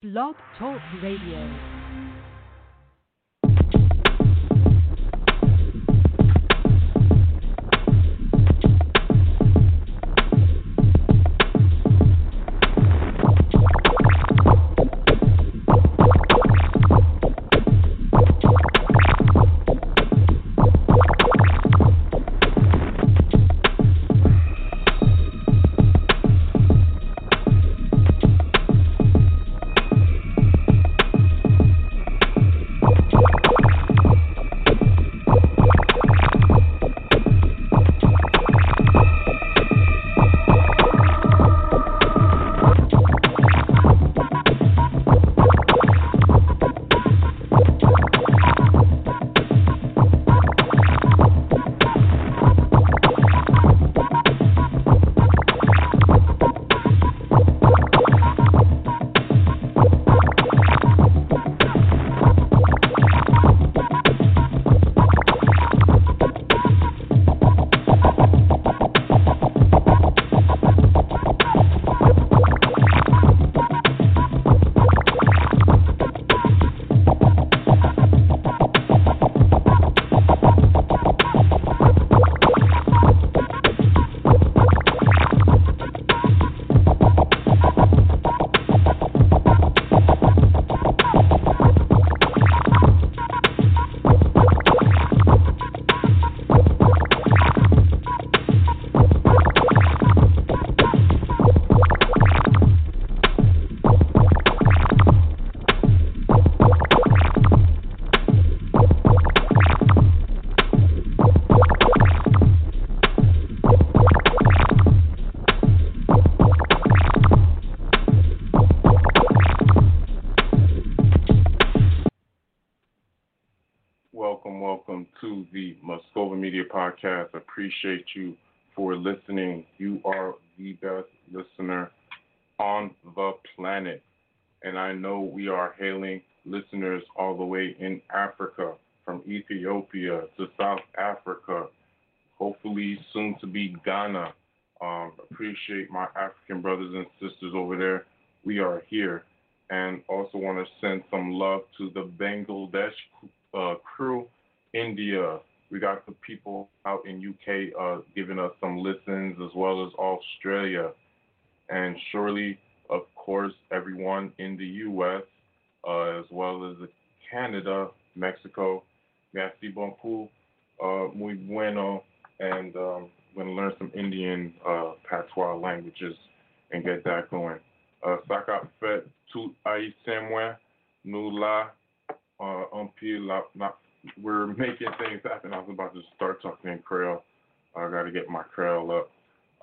Blog Talk Radio. You for listening. You are the best listener on the planet. And I know we are hailing listeners all the way in Africa, from Ethiopia to South Africa, hopefully soon to be Ghana. Um, appreciate my African brothers and sisters over there. We are here. And also want to send some love to the Bangladesh uh, crew, India. We got the people out in UK uh, giving us some listens, as well as Australia, and surely, of course, everyone in the US, uh, as well as Canada, Mexico. Merci beaucoup, uh, muy bueno, and um, going to learn some Indian uh, patois languages and get that going. Uh, Saka fait tout haïtien, nous là la, la, we're making things happen. I was about to start talking in Creole. I got to get my Creole up.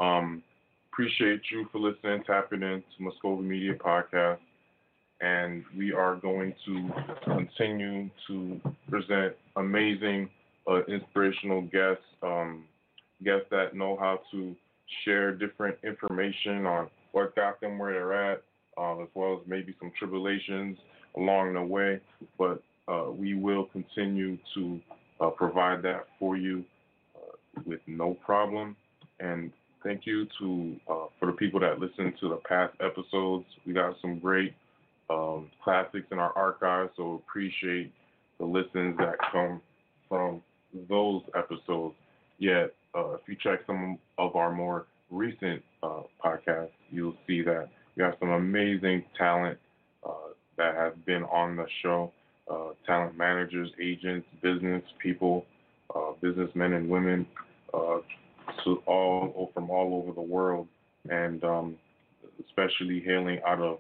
Um, appreciate you for listening, tapping into Moscova Media Podcast. And we are going to continue to present amazing, uh, inspirational guests, um, guests that know how to share different information on what got them where they're at, uh, as well as maybe some tribulations along the way, but uh, we will continue to uh, provide that for you uh, with no problem. And thank you to uh, for the people that listened to the past episodes. We got some great um, classics in our archives, so appreciate the listens that come from those episodes. Yet, uh, if you check some of our more recent podcasts, you'll see that we have some amazing talent that have been on the show uh, talent managers, agents, business people, uh, businessmen and women, uh, all from all over the world, and um, especially hailing out of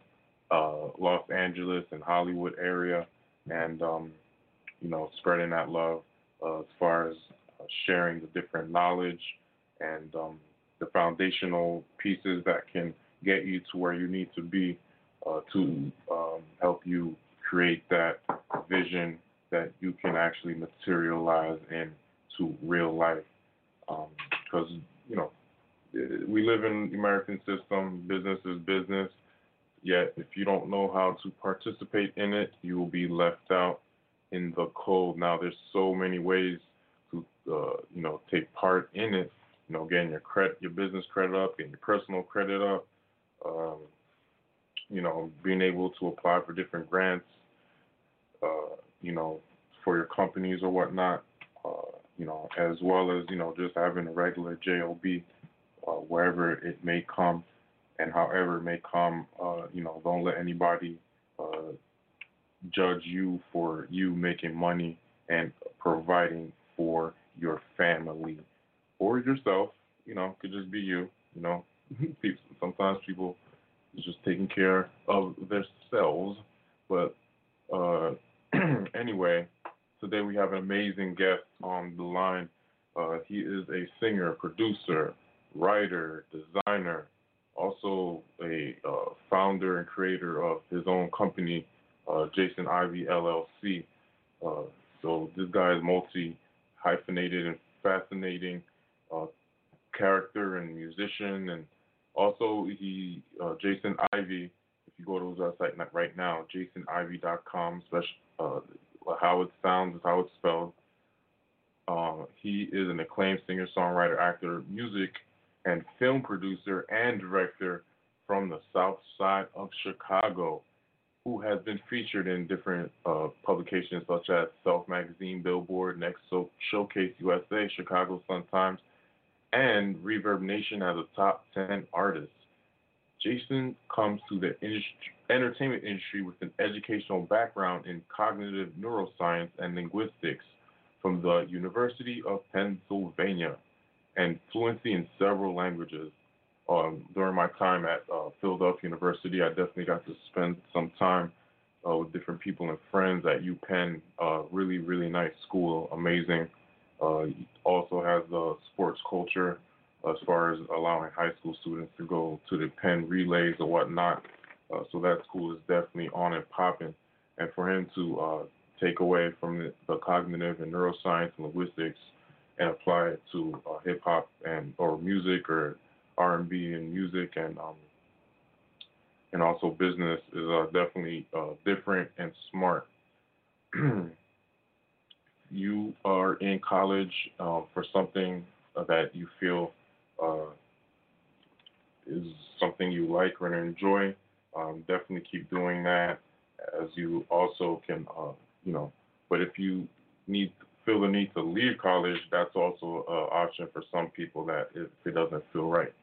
uh, Los Angeles and Hollywood area, and um, you know spreading that love uh, as far as uh, sharing the different knowledge and um, the foundational pieces that can get you to where you need to be uh, to um, help you create that vision that you can actually materialize into real life. Because, um, you know, we live in the American system, business is business. Yet, if you don't know how to participate in it, you will be left out in the cold. Now, there's so many ways to, uh, you know, take part in it. You know, getting your credit, your business credit up, getting your personal credit up, um, you know, being able to apply for different grants, uh, you know, for your companies or whatnot, uh, you know, as well as, you know, just having a regular JOB uh, wherever it may come and however it may come, uh, you know, don't let anybody uh, judge you for you making money and providing for your family or yourself. You know, could just be you. You know, sometimes people just taking care of themselves. But uh, anyway, today we have an amazing guest on the line. Uh, he is a singer, producer, writer, designer, also a uh, founder and creator of his own company, uh, Jason Ivy LLC. Uh, so this guy is multi hyphenated and fascinating uh, character and musician, and also he uh, Jason Ivy. If you go to his website right now, jasonivy.com, special, uh, how it sounds is how it's spelled. Uh, he is an acclaimed singer, songwriter, actor, music, and film producer and director from the South Side of Chicago who has been featured in different uh, publications such as Self Magazine, Billboard, Next Showcase USA, Chicago Sun Times, and Reverb Nation as a top 10 artist. Jason comes to the industry, entertainment industry with an educational background in cognitive neuroscience and linguistics from the University of Pennsylvania and fluency in several languages um, during my time at uh, Philadelphia University, I definitely got to spend some time uh, with different people and friends at UPenn. Uh, really, really nice school, amazing. Uh, also has a sports culture as far as allowing high school students to go to the Penn relays or whatnot. Uh, so that school is definitely on and popping. And for him to uh, take away from the, the, cognitive and neuroscience and linguistics and apply it to uh, hip hop and or music or R&B and music and um, and also business is uh, definitely uh, different and smart. you are in college uh, for something that you feel uh, is something you like or enjoy. Um, definitely keep doing that, as you also can, uh, you know. But if you need feel the need to leave college, that's also an option for some people that if it doesn't feel right.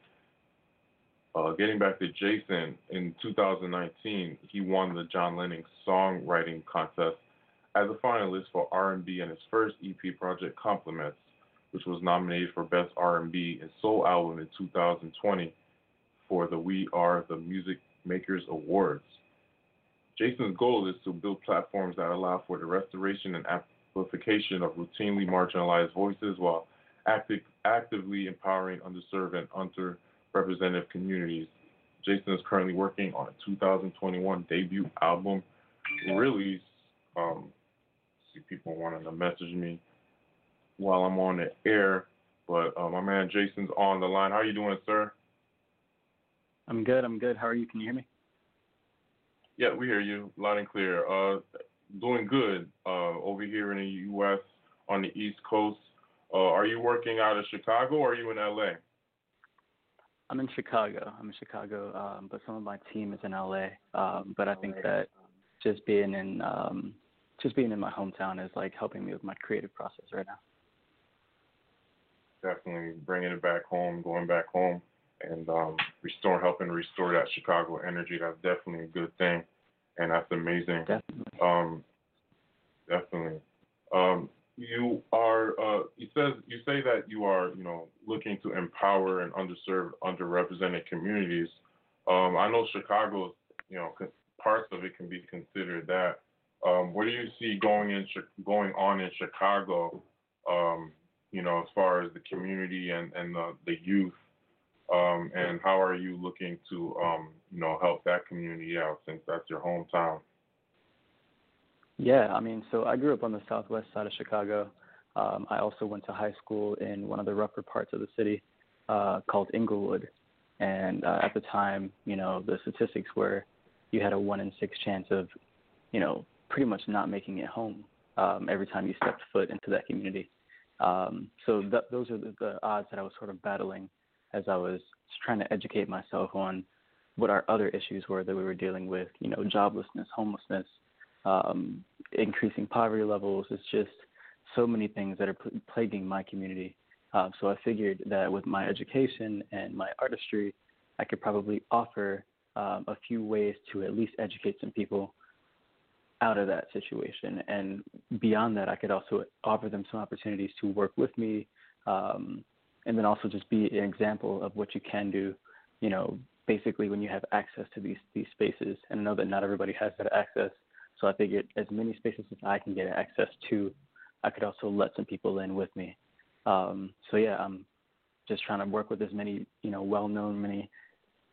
Uh, getting back to Jason, in 2019, he won the John Lennon Songwriting Contest as a finalist for R&B and his first EP project, Compliments, which was nominated for Best R&B and Soul Album in 2020 for the We Are the Music Makers Awards. Jason's goal is to build platforms that allow for the restoration and amplification of routinely marginalized voices while active, actively empowering underserved and underrepresented communities. Jason is currently working on a 2021 debut album release. Um, see people wanting to message me while I'm on the air, but uh, my man Jason's on the line. How are you doing, sir? I'm good. I'm good. How are you? Can you hear me? Yeah, we hear you loud and clear. Uh, doing good uh, over here in the U.S. on the East Coast. Uh, are you working out of Chicago or are you in LA? I'm in Chicago. I'm in Chicago, um, but some of my team is in LA. Um, but I think that just being in um, just being in my hometown is like helping me with my creative process right now. Definitely bringing it back home, going back home, and um, restore, helping restore that Chicago energy. That's definitely a good thing, and that's amazing. Definitely. Um, definitely. Um, you are uh, you says you say that you are you know looking to empower and underserved underrepresented communities um, i know chicago you know parts of it can be considered that um, what do you see going in going on in chicago um, you know as far as the community and and the, the youth um, and how are you looking to um, you know help that community out since that's your hometown yeah, I mean, so I grew up on the southwest side of Chicago. Um, I also went to high school in one of the rougher parts of the city uh, called Englewood. And uh, at the time, you know, the statistics were you had a one in six chance of, you know, pretty much not making it home um, every time you stepped foot into that community. Um, so th- those are the, the odds that I was sort of battling as I was trying to educate myself on what our other issues were that we were dealing with. You know, joblessness, homelessness, um, increasing poverty levels. It's just so many things that are plaguing my community. Uh, so I figured that with my education and my artistry, I could probably offer um, a few ways to at least educate some people out of that situation. And beyond that, I could also offer them some opportunities to work with me, um, and then also just be an example of what you can do. You know, basically when you have access to these these spaces. And I know that not everybody has that access, so I figured as many spaces as I can get access to, I could also let some people in with me. Um, so yeah, I'm just trying to work with as many you know well-known, many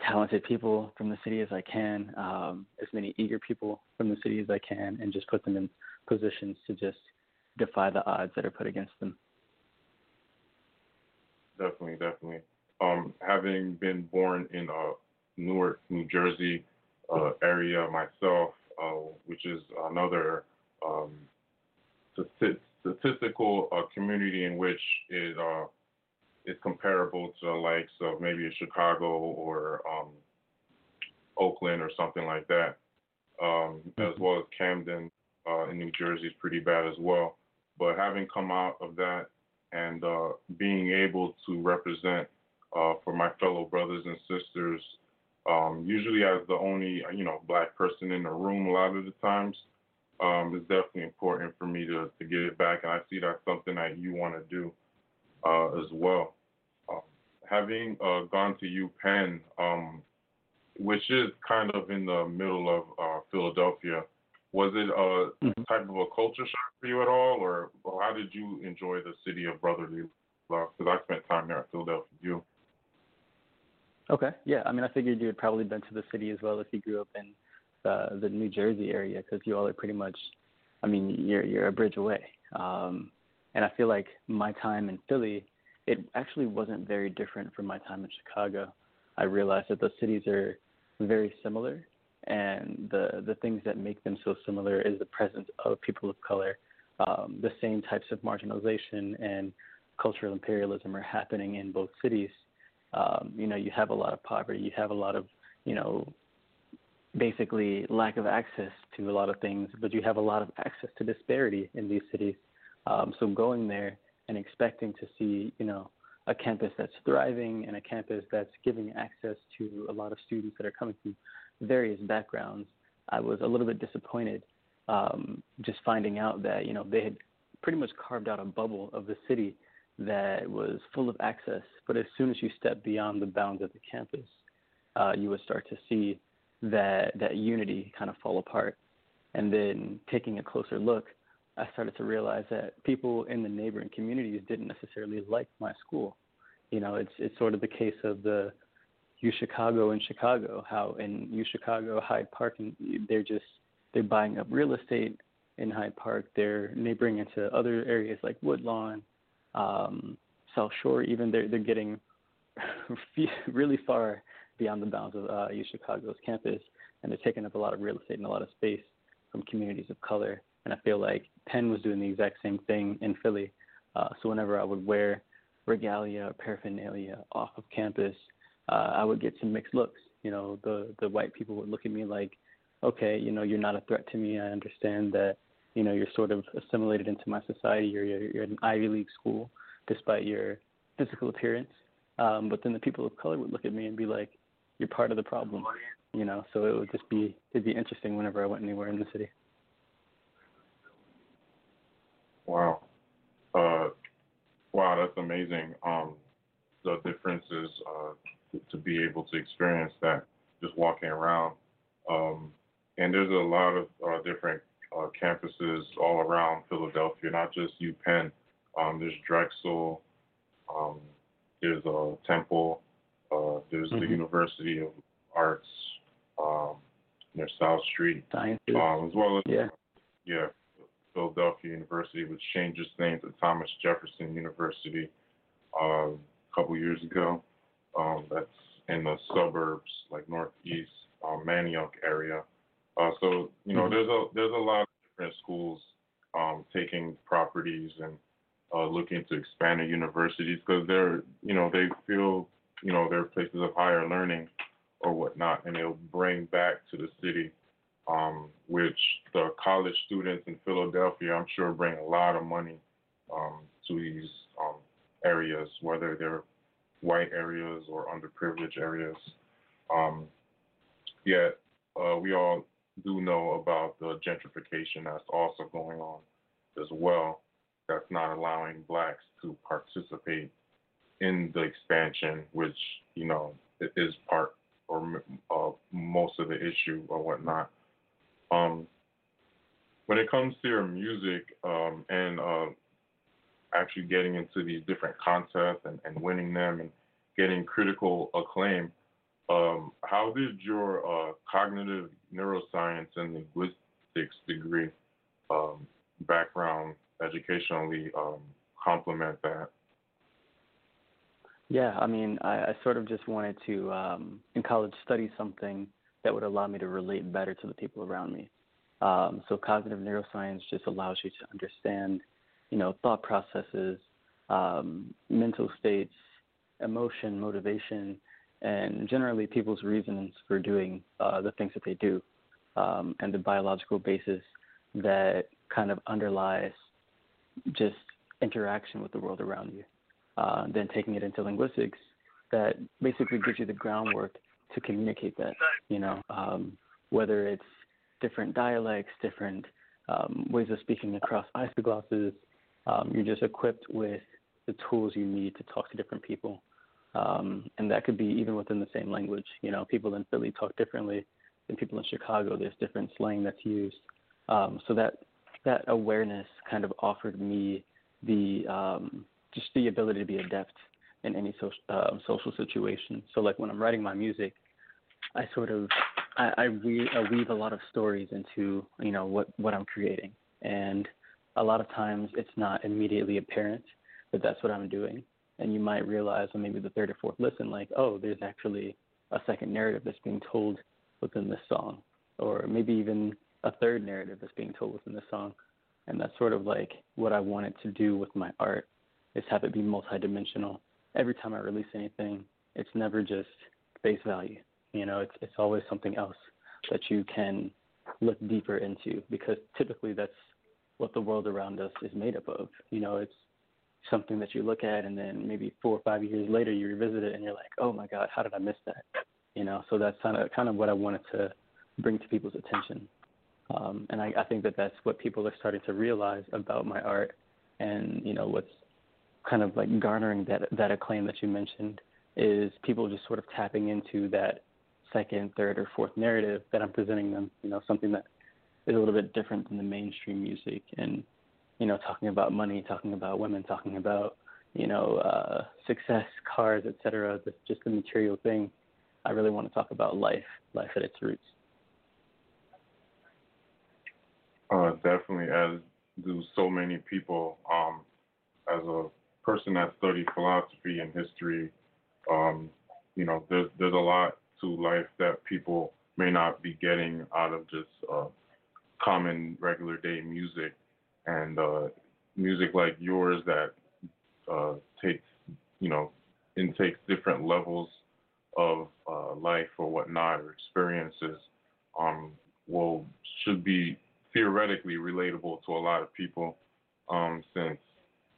talented people from the city as I can, um, as many eager people from the city as I can, and just put them in positions to just defy the odds that are put against them. Definitely, definitely. Um, having been born in uh, Newark, New Jersey uh, area myself, uh, which is another um, statistical uh, community in which it uh, is comparable to the likes of maybe a Chicago or um, Oakland or something like that, um, as mm-hmm. well as Camden uh, in New Jersey is pretty bad as well. But having come out of that and uh, being able to represent uh, for my fellow brothers and sisters, um, usually as the only you know black person in the room a lot of the times, um, it's definitely important for me to, to get it back, and I see that's something that you want to do as well. Um, having uh, gone to UPenn, um, which is kind of in the middle of uh, Philadelphia, was it a mm-hmm. type of a culture shock for you at all, or, or how did you enjoy the city of brotherly love? Because I spent time there at Philadelphia. You? Okay, yeah. I mean, I figured you had probably been to the city as well if you grew up in the the New Jersey area, because you all are pretty much. I mean, you're you're a bridge away. Um, and I feel like my time in Philly, it actually wasn't very different from my time in Chicago. I realized that the cities are very similar, and the the things that make them so similar is the presence of people of color. Um, the same types of marginalization and cultural imperialism are happening in both cities. Um, you know, you have a lot of poverty, you have a lot of, you know, basically lack of access to a lot of things, but you have a lot of access to disparity in these cities. Um, so going there and expecting to see, you know, a campus that's thriving and a campus that's giving access to a lot of students that are coming from various backgrounds, I was a little bit disappointed um, just finding out that, you know, they had pretty much carved out a bubble of the city that was full of access. But as soon as you step beyond the bounds of the campus, uh, you would start to see that that unity kind of fall apart. And then taking a closer look, I started to realize that people in the neighboring communities didn't necessarily like my school. You know, it's it's sort of the case of the U Chicago in Chicago, how in U Chicago, Hyde Park, and they're just they're buying up real estate in Hyde Park. They're neighboring into other areas like Woodlawn, um, South Shore. Even they're they're getting really far beyond the bounds of uh, U Chicago's campus, and they're taking up a lot of real estate and a lot of space from communities of color. And I feel like Penn was doing the exact same thing in Philly. Uh, so whenever I would wear regalia or paraphernalia off of campus, uh, I would get some mixed looks. You know, the the white people would look at me like, okay, you know, you're not a threat to me. I understand that, you know, you're sort of assimilated into my society. You're you're, you're at an Ivy League school, despite your physical appearance. Um, but then the people of color would look at me and be like, you're part of the problem. You know, so it would just be it'd be interesting whenever I went anywhere in the city. Wow. Uh, wow, that's amazing. Um, the differences uh, to, be able to experience that just walking around. Um, and there's a lot of uh, different uh, campuses all around Philadelphia, not just UPenn. Um, there's Drexel, um, there's a uh, Temple, uh, there's mm-hmm. the University of Arts um, near South Street, Sciences. Um, as well as yeah. yeah, Philadelphia University, which changed its name to Thomas Jefferson University uh, a couple years ago. Um, that's in the suburbs, like northeast um, Manayunk area. Uh, so you know, mm-hmm. there's a there's a lot of different schools um, taking properties and uh, looking to expand their universities because they're you know they feel you know they're places of higher learning or whatnot, and it'll bring back to the city, um, which the college students in Philadelphia, I'm sure, bring a lot of money um, to these um, areas, whether they're white areas or underprivileged areas. Um, yet, uh, we all do know about the gentrification that's also going on as well. That's not allowing blacks to participate in the expansion, which you know is part or uh, most of the issue or whatnot. Um, when it comes to your music um, and uh, actually getting into these different contests and, and winning them and getting critical acclaim, um, how did your uh, cognitive neuroscience and linguistics degree um, background educationally um, complement that? Yeah, I mean, I, I sort of just wanted to, um, in college, study something that would allow me to relate better to the people around me. Um, so cognitive neuroscience just allows you to understand, you know, thought processes, um, mental states, emotion, motivation, and generally people's reasons for doing uh, the things that they do, um, and the biological basis that kind of underlies just interaction with the world around you. Uh, then taking it into linguistics, that basically gives you the groundwork to communicate that. You know, um, whether it's different dialects, different um, ways of speaking across isoglosses, um, you're just equipped with the tools you need to talk to different people. Um, and that could be even within the same language. You know, people in Philly talk differently than people in Chicago. There's different slang that's used. Um, so that that awareness kind of offered me the um, just the ability to be adept in any social uh, social situation. So like when I'm writing my music, I sort of I, I, weave, I weave a lot of stories into you know what what I'm creating, and a lot of times it's not immediately apparent that that's what I'm doing, and you might realize on maybe the third or fourth listen, like oh, there's actually a second narrative that's being told within this song, or maybe even a third narrative that's being told within the song, and that's sort of like what I wanted to do with my art is have it be multidimensional. Every time I release anything, it's never just face value. You know, it's it's always something else that you can look deeper into because typically that's what the world around us is made up of. You know, it's something that you look at and then maybe four or five years later you revisit it and you're like, oh my God, how did I miss that? You know, so that's kind of kind of what I wanted to bring to people's attention. Um, and I, I think that that's what people are starting to realize about my art and you know what's kind of like garnering that that acclaim that you mentioned is people just sort of tapping into that second, third, or fourth narrative that I'm presenting them. You know, something that is a little bit different than the mainstream music, and you know, talking about money, talking about women, talking about you know uh, success, cars, etc. Just the material thing. I really want to talk about life, life at its roots. Uh, definitely, as do so many people. Um, as a person that studied philosophy and history, um, you know, there's there's a lot to life that people may not be getting out of just uh, common regular day music, and uh, music like yours that uh, takes you know intakes different levels of uh, life or whatnot or experiences um, will should be theoretically relatable to a lot of people um, since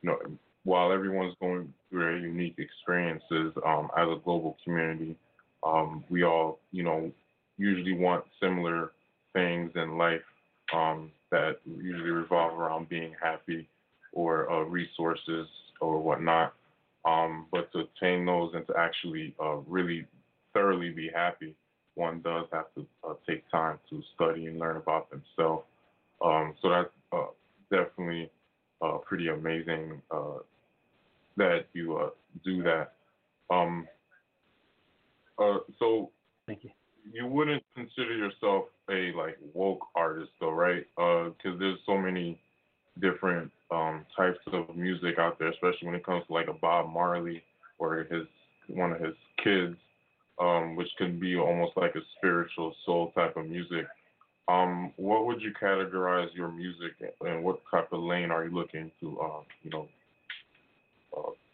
you know while everyone's going through their unique experiences um, as a global community, um, we all, you know, usually want similar things in life um, that usually revolve around being happy or uh, resources or whatnot. Um, but to attain those and to actually uh, really thoroughly be happy, one does have to uh, take time to study and learn about themselves. Um, so that's uh, definitely uh, pretty amazing uh, that you uh, do that. Um, uh, so thank you. You wouldn't consider yourself a like woke artist though, right? Because uh, there's so many different um, types of music out there, especially when it comes to like a Bob Marley or his one of his kids, um, which can be almost like a spiritual soul type of music. Um, what would you categorize your music, and what type of lane are you looking to, uh, you know,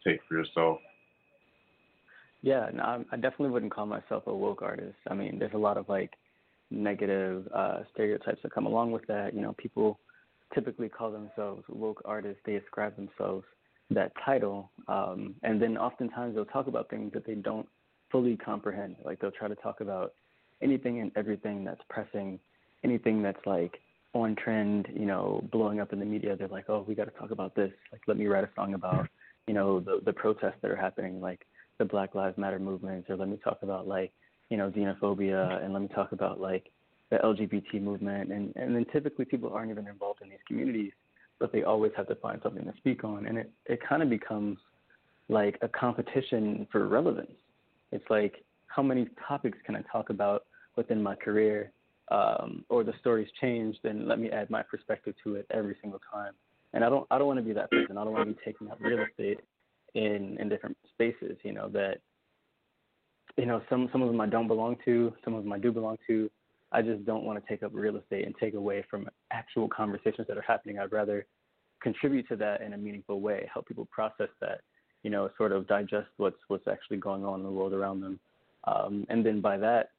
take for yourself? Yeah, no, I definitely wouldn't call myself a woke artist. I mean, there's a lot of like negative uh, stereotypes that come along with that. You know, people typically call themselves woke artists. They ascribe themselves that title, um, and then oftentimes they'll talk about things that they don't fully comprehend. Like they'll try to talk about anything and everything that's pressing, anything that's like on trend, you know, blowing up in the media. They're like, oh, we got to talk about this. Like, let me write a song about, you know, the the protests that are happening, like the Black Lives Matter movements, or let me talk about like, you know, xenophobia, and let me talk about like the LGBT movement, and and then typically people aren't even involved in these communities, but they always have to find something to speak on, and it it kind of becomes like a competition for relevance. It's like how many topics can I talk about within my career, um, or the story's changed, and let me add my perspective to it every single time. And I don't I don't want to be that person. I don't want to be taking up real estate in in different spaces. You know that you know some some of them I don't belong to, some of them I do belong to, I just don't want to take up real estate and take away from actual conversations that are happening. I'd rather contribute to that in a meaningful way, help people process that, you know, sort of digest what's what's actually going on in the world around them. Um, and then by that,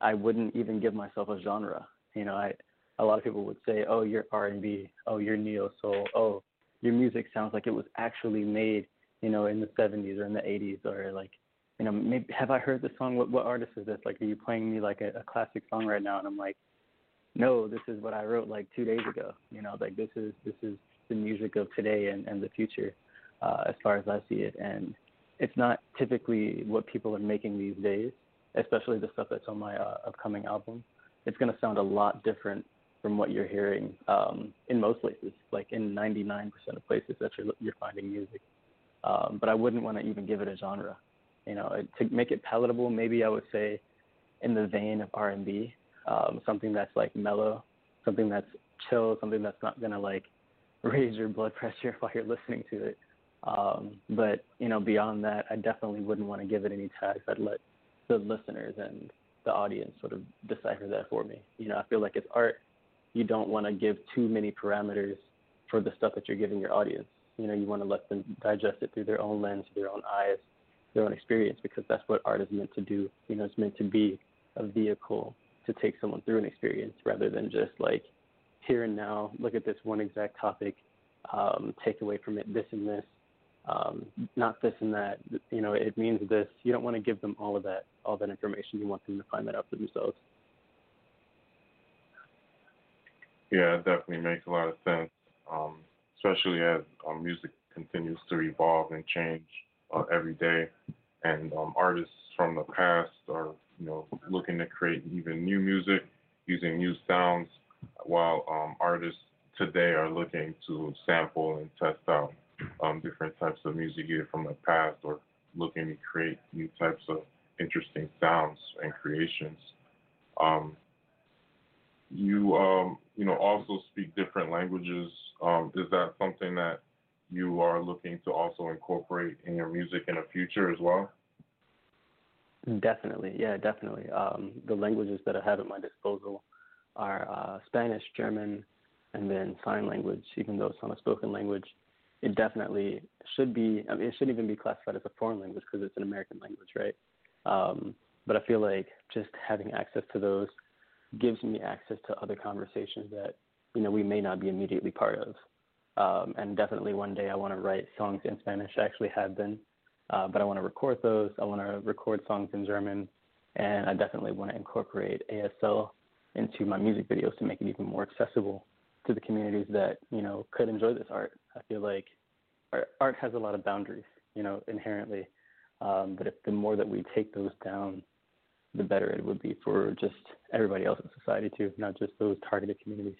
I wouldn't even give myself a genre. You know, I a lot of people would say, "Oh, you're R&B. Oh, you're neo soul. Oh, your music sounds like it was actually made, you know, in the 70s or in the 80s or like you know, maybe have I heard the song? What what artist is this? Like, are you playing me like a, a classic song right now? And I'm like, no, this is what I wrote like two days ago. You know, like this is this is the music of today and and the future, uh, as far as I see it. And it's not typically what people are making these days, especially the stuff that's on my uh, upcoming album. It's going to sound a lot different from what you're hearing um, in most places, like in 99% of places that you're you're finding music. Um, but I wouldn't want to even give it a genre. You know, to make it palatable, maybe I would say in the vein of R&B, um, something that's like mellow, something that's chill, something that's not gonna like raise your blood pressure while you're listening to it. Um, but you know, beyond that, I definitely wouldn't want to give it any tags. I'd let the listeners and the audience sort of decipher that for me. You know, I feel like it's art. You don't want to give too many parameters for the stuff that you're giving your audience. You know, you want to let them digest it through their own lens, their own eyes, their own experience because that's what art is meant to do. You know, it's meant to be a vehicle to take someone through an experience rather than just like here and now, look at this one exact topic, um, take away from it this and this, um, not this and that. You know, it means this. You don't want to give them all of that, all that information. You want them to find that out for themselves. Yeah, it definitely makes a lot of sense, um, especially as um, music continues to evolve and change uh, every day, and um, artists from the past are you know looking to create even new music using new sounds, while um, artists today are looking to sample and test out um, different types of music either from the past or looking to create new types of interesting sounds and creations. Um, you um, you know also speak different languages. Um, is that something that you are looking to also incorporate in your music in the future as well? Definitely, yeah, definitely. Um, the languages that I have at my disposal are uh, Spanish, German, and then sign language. Even though it's not a spoken language, it definitely should be. I mean, it shouldn't even be classified as a foreign language because it's an American language, right? Um, but I feel like just having access to those gives me access to other conversations that you know we may not be immediately part of. Um, and definitely one day I want to write songs in Spanish. I actually have been, uh, but I want to record those. I want to record songs in German, and I definitely want to incorporate ASL into my music videos to make it even more accessible to the communities that you know could enjoy this art. I feel like art, has a lot of boundaries, you know, inherently. Um, but if the more that we take those down, the better it would be for just everybody else in society too, not just those targeted communities.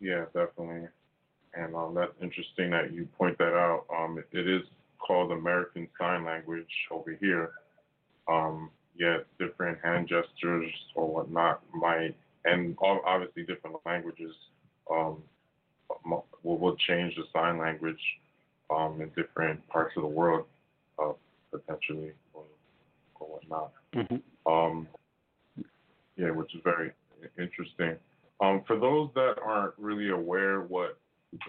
Yeah, definitely. And um, that's interesting that you point that out. Um, it, is called American Sign Language over here. Um, yet different hand gestures or whatnot might, and obviously different languages um, will, will change the sign language um, in different parts of the world, uh, potentially, or, whatnot. Mm-hmm. Um, yeah, which is very interesting. Um, for those that aren't really aware what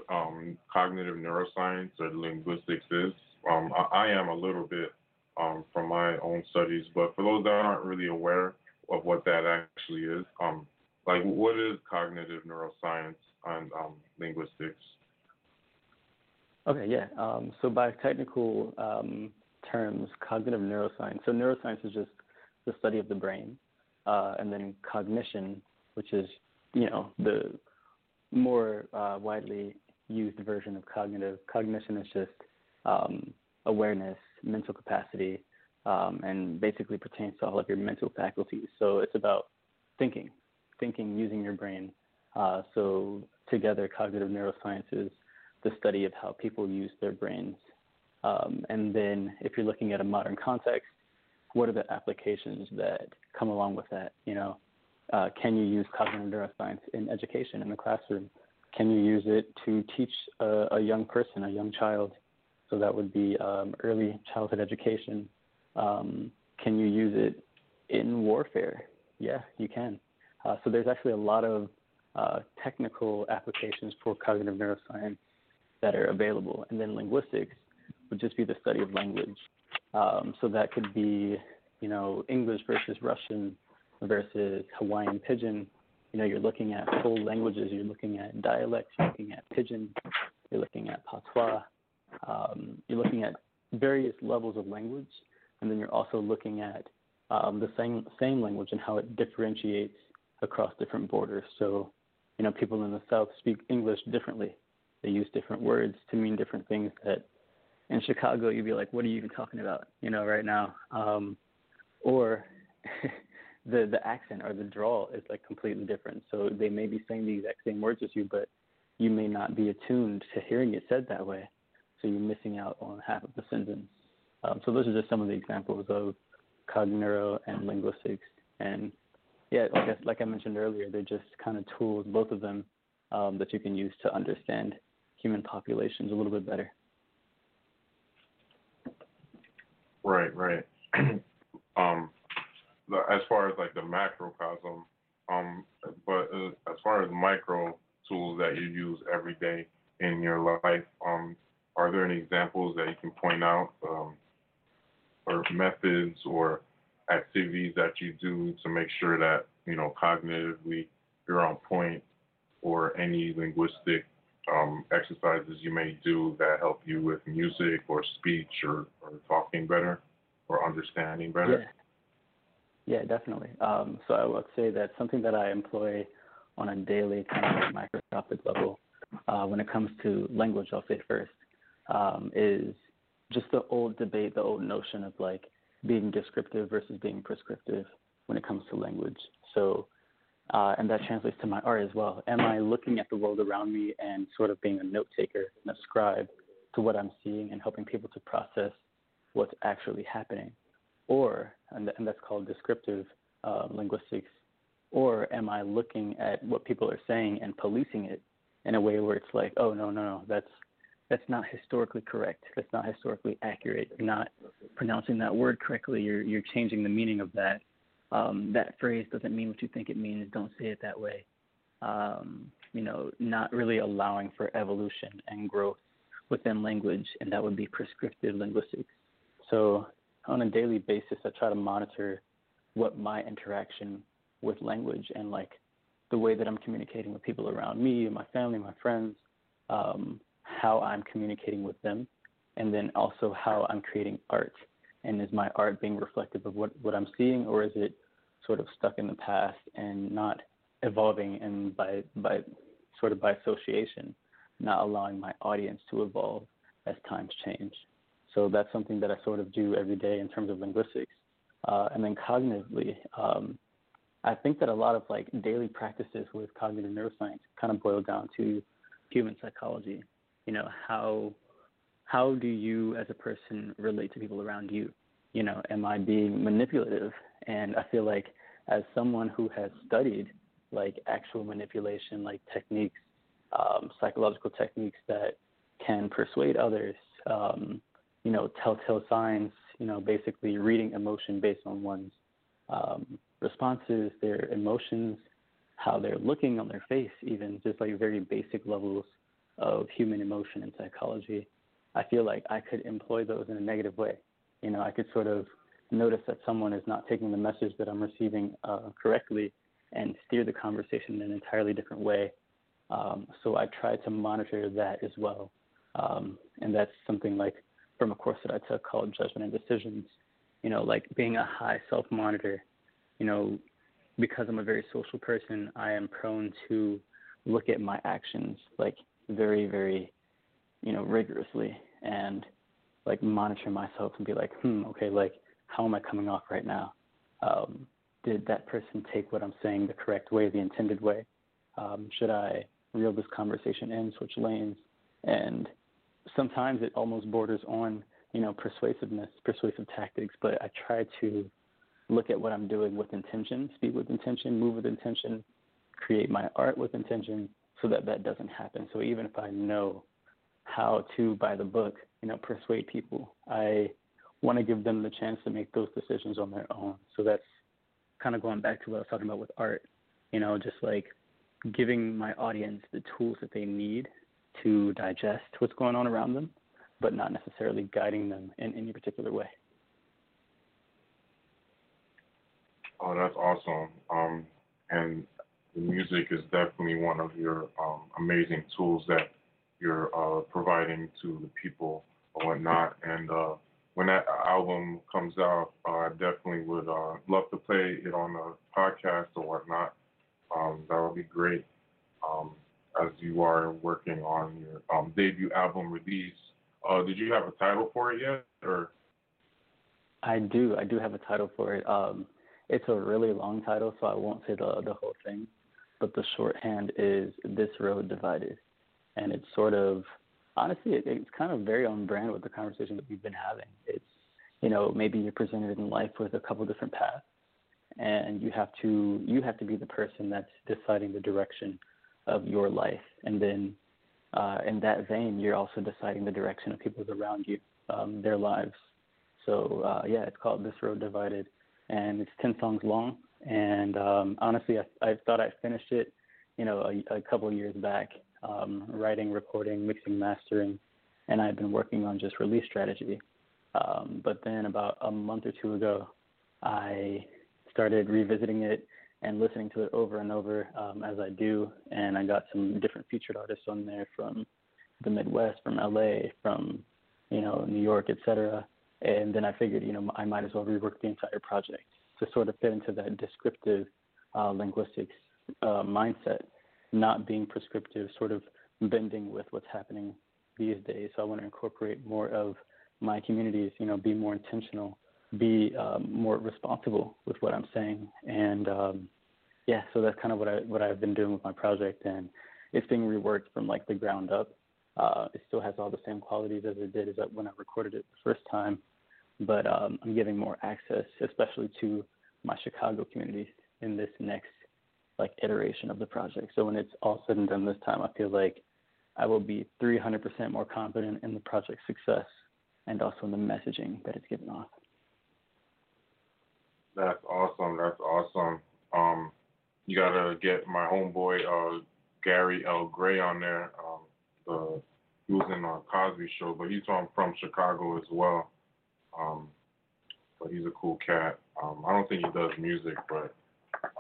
um, cognitive neuroscience or linguistics is, Um, I, I am a little bit um, from my own studies, but for those that aren't really aware of what that actually is, um, like what is cognitive neuroscience and um, linguistics? Okay, yeah. Um, so by technical um, terms, cognitive neuroscience. So neuroscience is just the study of the brain, uh, and then cognition, which is you know the more uh, widely used version of cognitive. Cognition is just um, awareness, mental capacity, um, and basically pertains to all of your mental faculties. So it's about thinking, thinking using your brain. Uh, so together, cognitive neuroscience is the study of how people use their brains. Um, and then if you're looking at a modern context, what are the applications that come along with that? You know, uh, can you use cognitive neuroscience in education in the classroom? Can you use it to teach a, a young person, a young child? So that would be um, early childhood education. Um, can you use it in warfare? Yeah, you can. Uh, so there's actually a lot of uh, technical applications for cognitive neuroscience that are available. And then linguistics would just be the study of language. Um, so that could be, you know, English versus Russian versus Hawaiian Pidgin. You know, you're looking at full languages. You're looking at dialects. You're looking at Pidgin. You're looking at Patois. Um, you're looking at various levels of language, and then you're also looking at um, the same same language and how it differentiates across different borders. So, you know, people in the South speak English differently they use different words to mean different things that in Chicago you'd be like, what are you even talking about? You know, right now. Um, or the the accent or the drawl is like completely different. So they may be saying the exact same words as you, but you may not be attuned to hearing it said that way. So you're missing out on half of the sentence. Um, so those are just some of the examples of cogneuro and linguistics. And yeah, like I, like I mentioned earlier, they're just kind of tools, both of them, um, that you can use to understand human populations a little bit better. Right, right. um, as far as like the macrocosm, um, but uh, as far as micro tools that you use every day in your life, um, are there any examples that you can point out, um, or methods or activities that you do to make sure that you know cognitively you're on point, or any linguistic um, exercises you may do that help you with music or speech or, or talking better or understanding better? Yeah, yeah definitely. Um, so I would say that something that I employ on a daily kind of microscopic level uh, when it comes to language, I'll say first, um, is just the old debate, the old notion of like being descriptive versus being prescriptive when it comes to language. So uh, and that translates to my art as well. Am I looking at the world around me and sort of being a note taker and a scribe to what I'm seeing and helping people to process what's actually happening? Or, and, and that's called descriptive uh, linguistics, or am I looking at what people are saying and policing it in a way where it's like, oh, no, no, no, that's that's not historically correct. That's not historically accurate. You're not pronouncing that word correctly. You're you're changing the meaning of that um, that phrase doesn't mean what you think it means. Don't say it that way. Um, you know, not really allowing for evolution and growth within language, and that would be prescriptive linguistics. So on a daily basis, I try to monitor what my interaction with language and like the way that I'm communicating with people around me, my family, my friends, um, how I'm communicating with them, and then also how I'm creating art and is my art being reflective of what, what I'm seeing, or is it sort of stuck in the past and not evolving and by by sort of by association, not allowing my audience to evolve as times change. So that's something that I sort of do every day in terms of linguistics. Uh, and then cognitively, um, I think that a lot of like daily practices with cognitive neuroscience kind of boil down to human psychology. You know, how how do you as a person relate to people around you? You know, am I being manipulative? And I feel like as someone who has studied like actual manipulation, like techniques, um, psychological techniques that can persuade others, um, you know, telltale signs, you know, basically reading emotion based on one's um, responses, their emotions, how they're looking on their face, even just like very basic levels of human emotion and psychology. I feel like I could employ those in a negative way. You know, I could sort of notice that someone is not taking the message that I'm receiving uh, correctly and steer the conversation in an entirely different way. Um, so I try to monitor that as well. Um, and that's something like from a course that I took called Judgment and Decisions. You know, like being a high self monitor, you know, because I'm a very social person, I am prone to look at my actions like very, very, you know, rigorously and like monitor myself and be like, hmm, okay, like how am I coming off right now? Um, did that person take what I'm saying the correct way, the intended way? Um, should I reel this conversation in, switch lanes? And sometimes it almost borders on, you know, persuasiveness, persuasive tactics, but I try to look at what I'm doing with intention, speak with intention, move with intention, create my art with intention so that that doesn't happen. So even if I know how to, by the book, you know, persuade people, I want to give them the chance to make those decisions on their own. So that's kind of going back to what I was talking about with art, you know, just like giving my audience the tools that they need to digest what's going on around them, but not necessarily guiding them in any particular way. Oh, that's awesome. Um, and music is definitely one of your um, amazing tools that you're uh, providing to the people or whatnot. And uh, when that album comes out, I definitely would uh, love to play it on the podcast or whatnot. Um, that would be great. Um, as you are working on your um, debut album release, uh, did you have a title for it yet, or? I do. I do have a title for it. Um, it's a really long title, so I won't say the the whole thing. But the shorthand is "This Road Divided," and it's sort of honestly, it, it's kind of very on brand with the conversation that we've been having. It's you know maybe you're presented in life with a couple different paths, and you have to you have to be the person that's deciding the direction of your life, and then uh, in that vein, you're also deciding the direction of people around you, um, their lives. So uh, yeah, it's called "This Road Divided." and it's 10 songs long. And um, honestly, I, I thought I finished it, you know, a, a couple years back, um, writing, recording, mixing, mastering, and I had been working on just release strategy. Um, but then about a month or two ago, I started revisiting it and listening to it over and over um, as I do, and I got some different featured artists on there from the Midwest, from LA, from you know New York, etc. And then I figured, you know, I might as well rework the entire project to sort of fit into that descriptive uh, linguistics uh, mindset, not being prescriptive, sort of bending with what's happening these days. So I want to incorporate more of my communities, you know, be more intentional, be um, more responsible with what I'm saying, and um, yeah, so that's kind of what I what I've been doing with my project, and it's being reworked from like the ground up. Uh, it still has all the same qualities as it did as when I recorded it the first time, but um, I'm giving more access, especially to my Chicago community in this next like iteration of the project. So when it's all said and done this time, I feel like I will be 300% more confident in the project's success and also in the messaging that it's given off. That's awesome. That's awesome. Um, you gotta get my homeboy uh, Gary L. Gray on there. Um, the he was in a Cosby Show, but he's from from Chicago as well. Um, but he's a cool cat. Um, I don't think he does music, but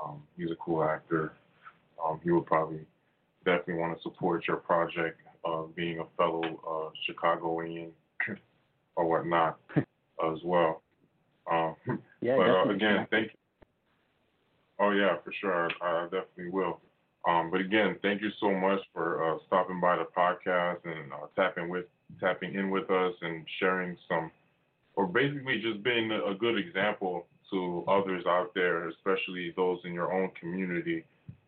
um, he's a cool actor. Um, he would probably definitely want to support your project, uh, being a fellow uh, Chicagoan or whatnot as well. Um, yeah, but uh, again, thank you. Oh yeah, for sure. I, I definitely will. Um, but again, thank you so much for uh, stopping by the podcast and uh, tapping with tapping in with us and sharing some, or basically just being a good example to others out there, especially those in your own community,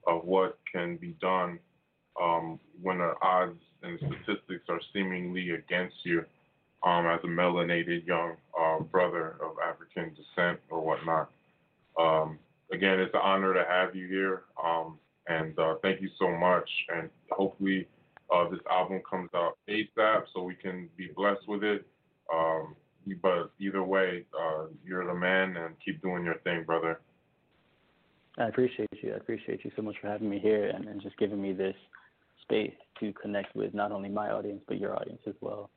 of what can be done um, when the odds and statistics are seemingly against you um, as a melanated young uh, brother of African descent or whatnot. Um, again, it's an honor to have you here. Um, and uh, thank you so much. And hopefully, uh, this album comes out ASAP so we can be blessed with it. But either way, uh, you're the man, and keep doing your thing, brother. I appreciate you. I appreciate you so much for having me here and, and just giving me this space to connect with not only my audience but your audience as well.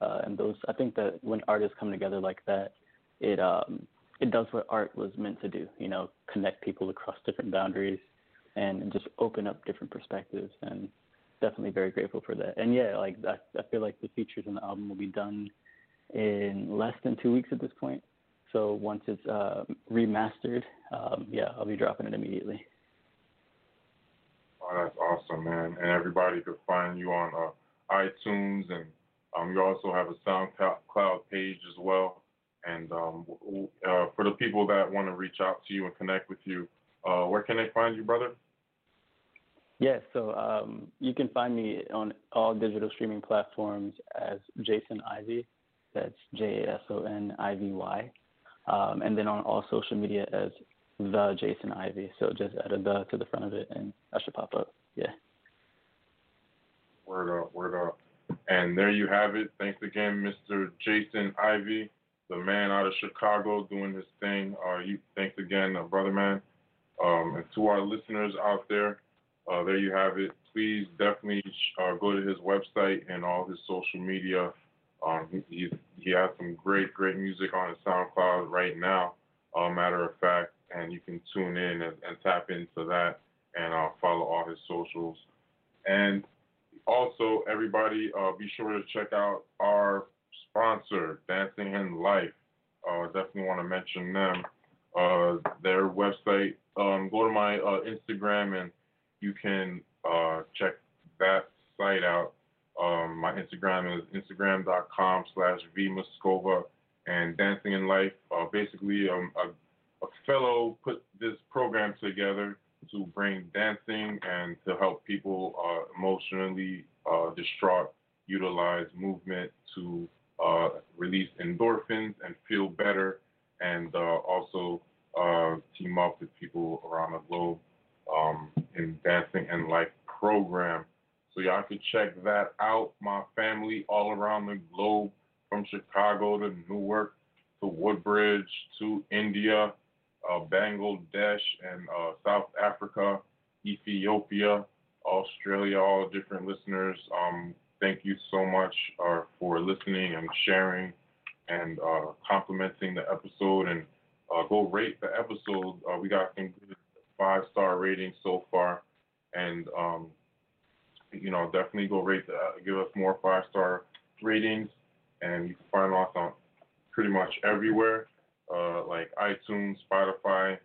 Uh, and those, I think that when artists come together like that, it um, it does what art was meant to do. You know, connect people across different boundaries and just open up different perspectives. And definitely very grateful for that. And yeah, like I, I feel like the features on the album will be done in less than two weeks at this point. So once it's uh, remastered, um, yeah, I'll be dropping it immediately. Oh, that's awesome, man! And everybody could find you on uh, iTunes, and um, you also have a SoundCloud page as well. And um, uh, for the people that want to reach out to you and connect with you, uh, where can they find you, brother? Yeah, so um, you can find me on all digital streaming platforms as Jason Ivy. That's J A S O N I V Y. Um, and then on all social media as the Jason Ivy. So just add a the to the front of it, and that should pop up. Yeah. Word up, word up. And there you have it. Thanks again, Mr. Jason Ivy, the man out of Chicago doing his thing. Uh, you, thanks again, uh, brother man. Um, and to our listeners out there, uh, there you have it. Please definitely uh, go to his website and all his social media. Um, he, he has some great, great music on his SoundCloud right now, uh, matter of fact, and you can tune in and, and tap into that and uh, follow all his socials. And also, everybody, uh, be sure to check out our sponsor, Dancing in Life. Uh, definitely want to mention them. Uh, their website. Um, go to my uh, Instagram and you can uh, check that site out. Um, my Instagram is instagram.com slash vmoscova and Dancing in Life. Uh, basically, um, a, a, fellow put this program together to bring dancing and to help people uh, emotionally uh, distraught utilize movement to uh, release endorphins and feel better and uh, also uh, team up with people around the globe um, in Dancing and Life program. So y'all can check that out. My family all around the globe, from Chicago to Newark to Woodbridge to India, uh, Bangladesh and uh, South Africa, Ethiopia, Australia, all different listeners. Um, thank you so much uh, for listening and sharing and uh, complimenting the episode and uh, go rate the episode. Uh, we got some good five star ratings so far, and um, you know definitely go rate the, uh, give us more five star ratings, and you can find us on pretty much everywhere, uh, like iTunes, Spotify,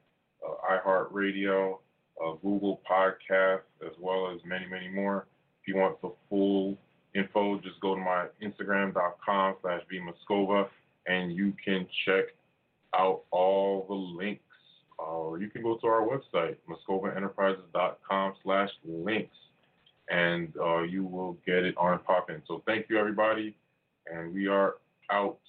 uh, iHeartRadio, uh, Google Podcasts, as well as many many more. If you want the full info, just go to my Instagram.com slash vmoscova, and you can check out all the links. Or you can go to our website, moscovaenterprises.com slash links, and uh, you will get it on popping. So thank you, everybody, and we are out.